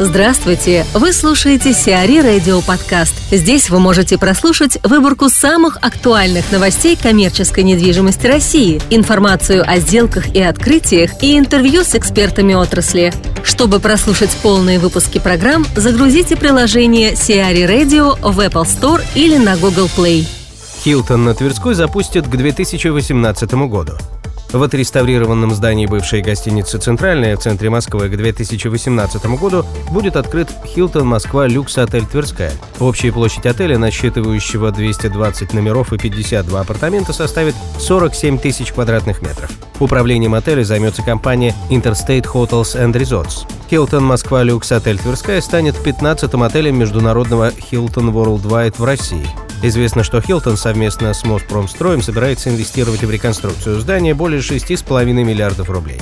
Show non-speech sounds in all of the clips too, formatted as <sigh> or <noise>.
Здравствуйте! Вы слушаете Сиари Радио Подкаст. Здесь вы можете прослушать выборку самых актуальных новостей коммерческой недвижимости России, информацию о сделках и открытиях и интервью с экспертами отрасли. Чтобы прослушать полные выпуски программ, загрузите приложение Сиари Radio в Apple Store или на Google Play. Хилтон на Тверской запустит к 2018 году. В отреставрированном здании бывшей гостиницы «Центральная» в центре Москвы к 2018 году будет открыт «Хилтон Москва Люкс Отель Тверская». Общая площадь отеля, насчитывающего 220 номеров и 52 апартамента, составит 47 тысяч квадратных метров. Управлением отеля займется компания Interstate Hotels and Resorts. Хилтон Москва Люкс Отель Тверская станет 15-м отелем международного Hilton Worldwide в России – Известно, что Хилтон совместно с Моспромстроем собирается инвестировать в реконструкцию здания более 6,5 миллиардов рублей.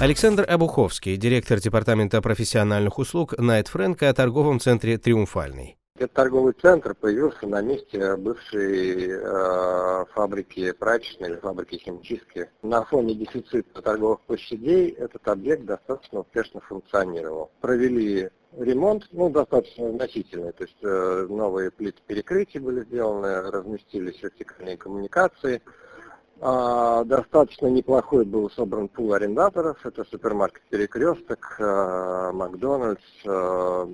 Александр Абуховский, директор Департамента профессиональных услуг Найт Фрэнка о торговом центре «Триумфальный». Этот торговый центр появился на месте бывшей э, фабрики прачечной или фабрики химчистки. На фоне дефицита торговых площадей этот объект достаточно успешно функционировал. Провели ремонт, ну, достаточно значительный, то есть э, новые плиты перекрытия были сделаны, разместились вертикальные коммуникации, э, достаточно неплохой был собран пул арендаторов, это супермаркет «Перекресток», э, Макдональдс, э,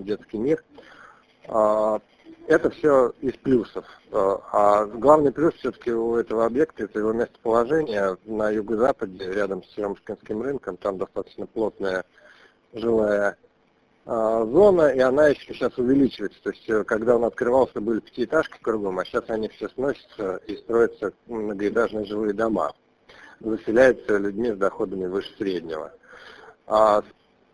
Детский мир. Э, это все из плюсов. Э, а главный плюс все-таки у этого объекта это его местоположение на юго-западе, рядом с Ромскинским рынком. Там достаточно плотная жилая зона, и она еще сейчас увеличивается. То есть, э, когда он открывался, были пятиэтажки кругом, а сейчас они все сносятся и строятся многоэтажные жилые дома. Заселяются людьми с доходами выше среднего. А,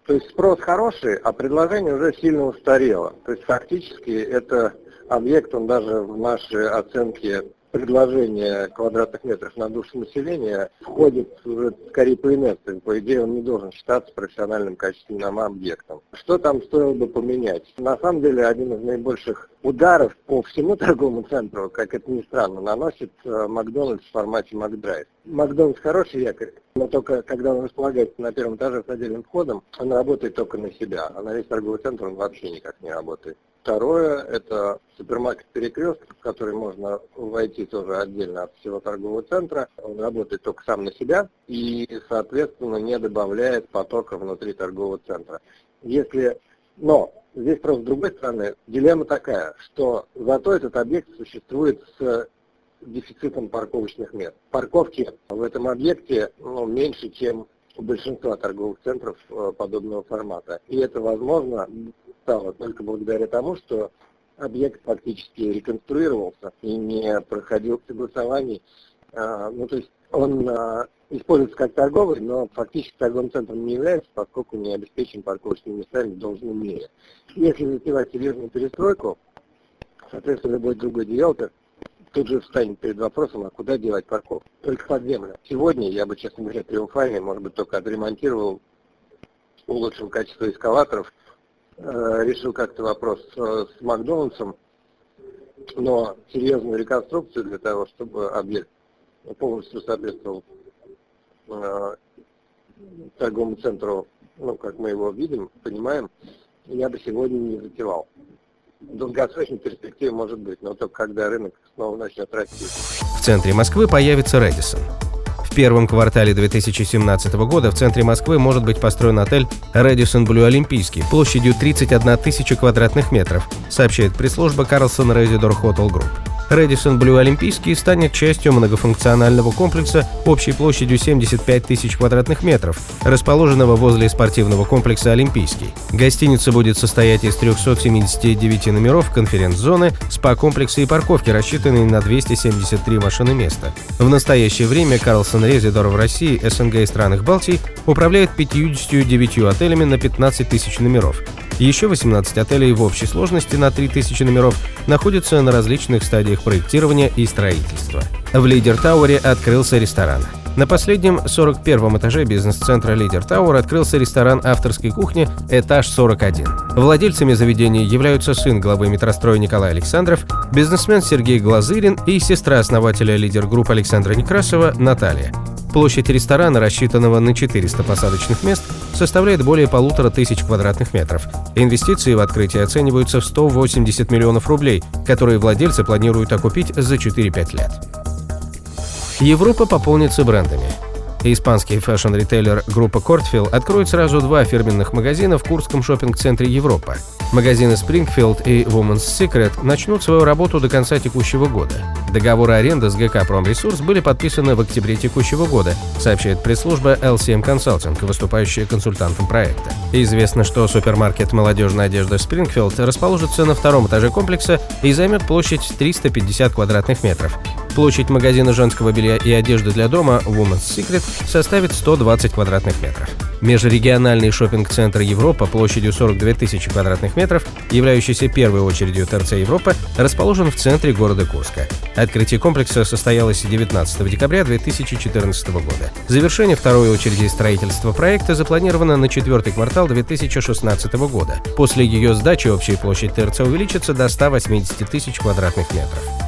то есть спрос хороший, а предложение уже сильно устарело. То есть фактически это объект, он даже в нашей оценке предложение квадратных метров на душу населения входит уже скорее по инерции. По идее, он не должен считаться профессиональным качественным объектом. Что там стоило бы поменять? На самом деле, один из наибольших ударов по всему <laughs> торговому центру, как это ни странно, наносит э, Макдональдс в формате Макдрайв. Макдональдс хороший якорь, но только когда он располагается на первом этаже с отдельным входом, он работает только на себя, а на весь торговый центр он вообще никак не работает. Второе – это супермаркет «Перекресток», в который можно войти тоже отдельно от всего торгового центра. Он работает только сам на себя и, соответственно, не добавляет потока внутри торгового центра. Если, но здесь просто с другой стороны дилемма такая, что зато этот объект существует с дефицитом парковочных мест. Парковки в этом объекте ну, меньше, чем у большинства торговых центров э, подобного формата. И это возможно стало только благодаря тому, что объект фактически реконструировался и не проходил согласований. А, ну, то есть он а, используется как торговый, но фактически торговым центром не является, поскольку не обеспечен парковочными местами в должном мере. Если затевать серьезную перестройку, соответственно, любой другой девелопер тут же встанет перед вопросом, а куда девать парковку? Только под землю. Сегодня я бы, честно говоря, триумфальный, может быть, только отремонтировал, улучшил качество эскалаторов, решил как-то вопрос э, с Макдональдсом, но серьезную реконструкцию для того, чтобы объект полностью соответствовал э, торговому центру, ну, как мы его видим, понимаем, я бы сегодня не затевал. Долгосрочной перспективе может быть, но только когда рынок снова начнет расти. В центре Москвы появится Редисон первом квартале 2017 года в центре Москвы может быть построен отель Radisson Blue Олимпийский площадью 31 тысяча квадратных метров, сообщает пресс-служба Carlson Residor Hotel Group. Редисон Блю Олимпийский станет частью многофункционального комплекса общей площадью 75 тысяч квадратных метров, расположенного возле спортивного комплекса Олимпийский. Гостиница будет состоять из 379 номеров, конференц-зоны, спа-комплекса и парковки, рассчитанной на 273 машины места. В настоящее время Карлсон Резидор в России, СНГ и странах Балтии управляет 59 отелями на 15 тысяч номеров. Еще 18 отелей в общей сложности на 3000 номеров находятся на различных стадиях проектирования и строительства. В Лидер Тауэре открылся ресторан. На последнем 41 этаже бизнес-центра Лидер Тауэр открылся ресторан авторской кухни «Этаж 41». Владельцами заведения являются сын главы метростроя Николай Александров, бизнесмен Сергей Глазырин и сестра основателя Лидер Групп Александра Некрасова Наталья. Площадь ресторана, рассчитанного на 400 посадочных мест, составляет более полутора тысяч квадратных метров. Инвестиции в открытие оцениваются в 180 миллионов рублей, которые владельцы планируют окупить за 4-5 лет. Европа пополнится брендами. Испанский fashion-ритейлер Grupo Cortefiel откроет сразу два фирменных магазина в Курском шопинг-центре Европа. Магазины Springfield и Woman's Secret начнут свою работу до конца текущего года. Договоры аренды с ГК «Промресурс» были подписаны в октябре текущего года, сообщает пресс-служба LCM Consulting, выступающая консультантом проекта. Известно, что супермаркет молодежной одежды Springfield расположится на втором этаже комплекса и займет площадь 350 квадратных метров. Площадь магазина женского белья и одежды для дома Woman's Secret составит 120 квадратных метров. Межрегиональный шопинг-центр Европа площадью 42 тысячи квадратных метров, являющийся первой очередью ТРЦ Европа, расположен в центре города Курска. Открытие комплекса состоялось 19 декабря 2014 года. Завершение второй очереди строительства проекта запланировано на четвертый квартал 2016 года. После ее сдачи общая площадь ТРЦ увеличится до 180 тысяч квадратных метров.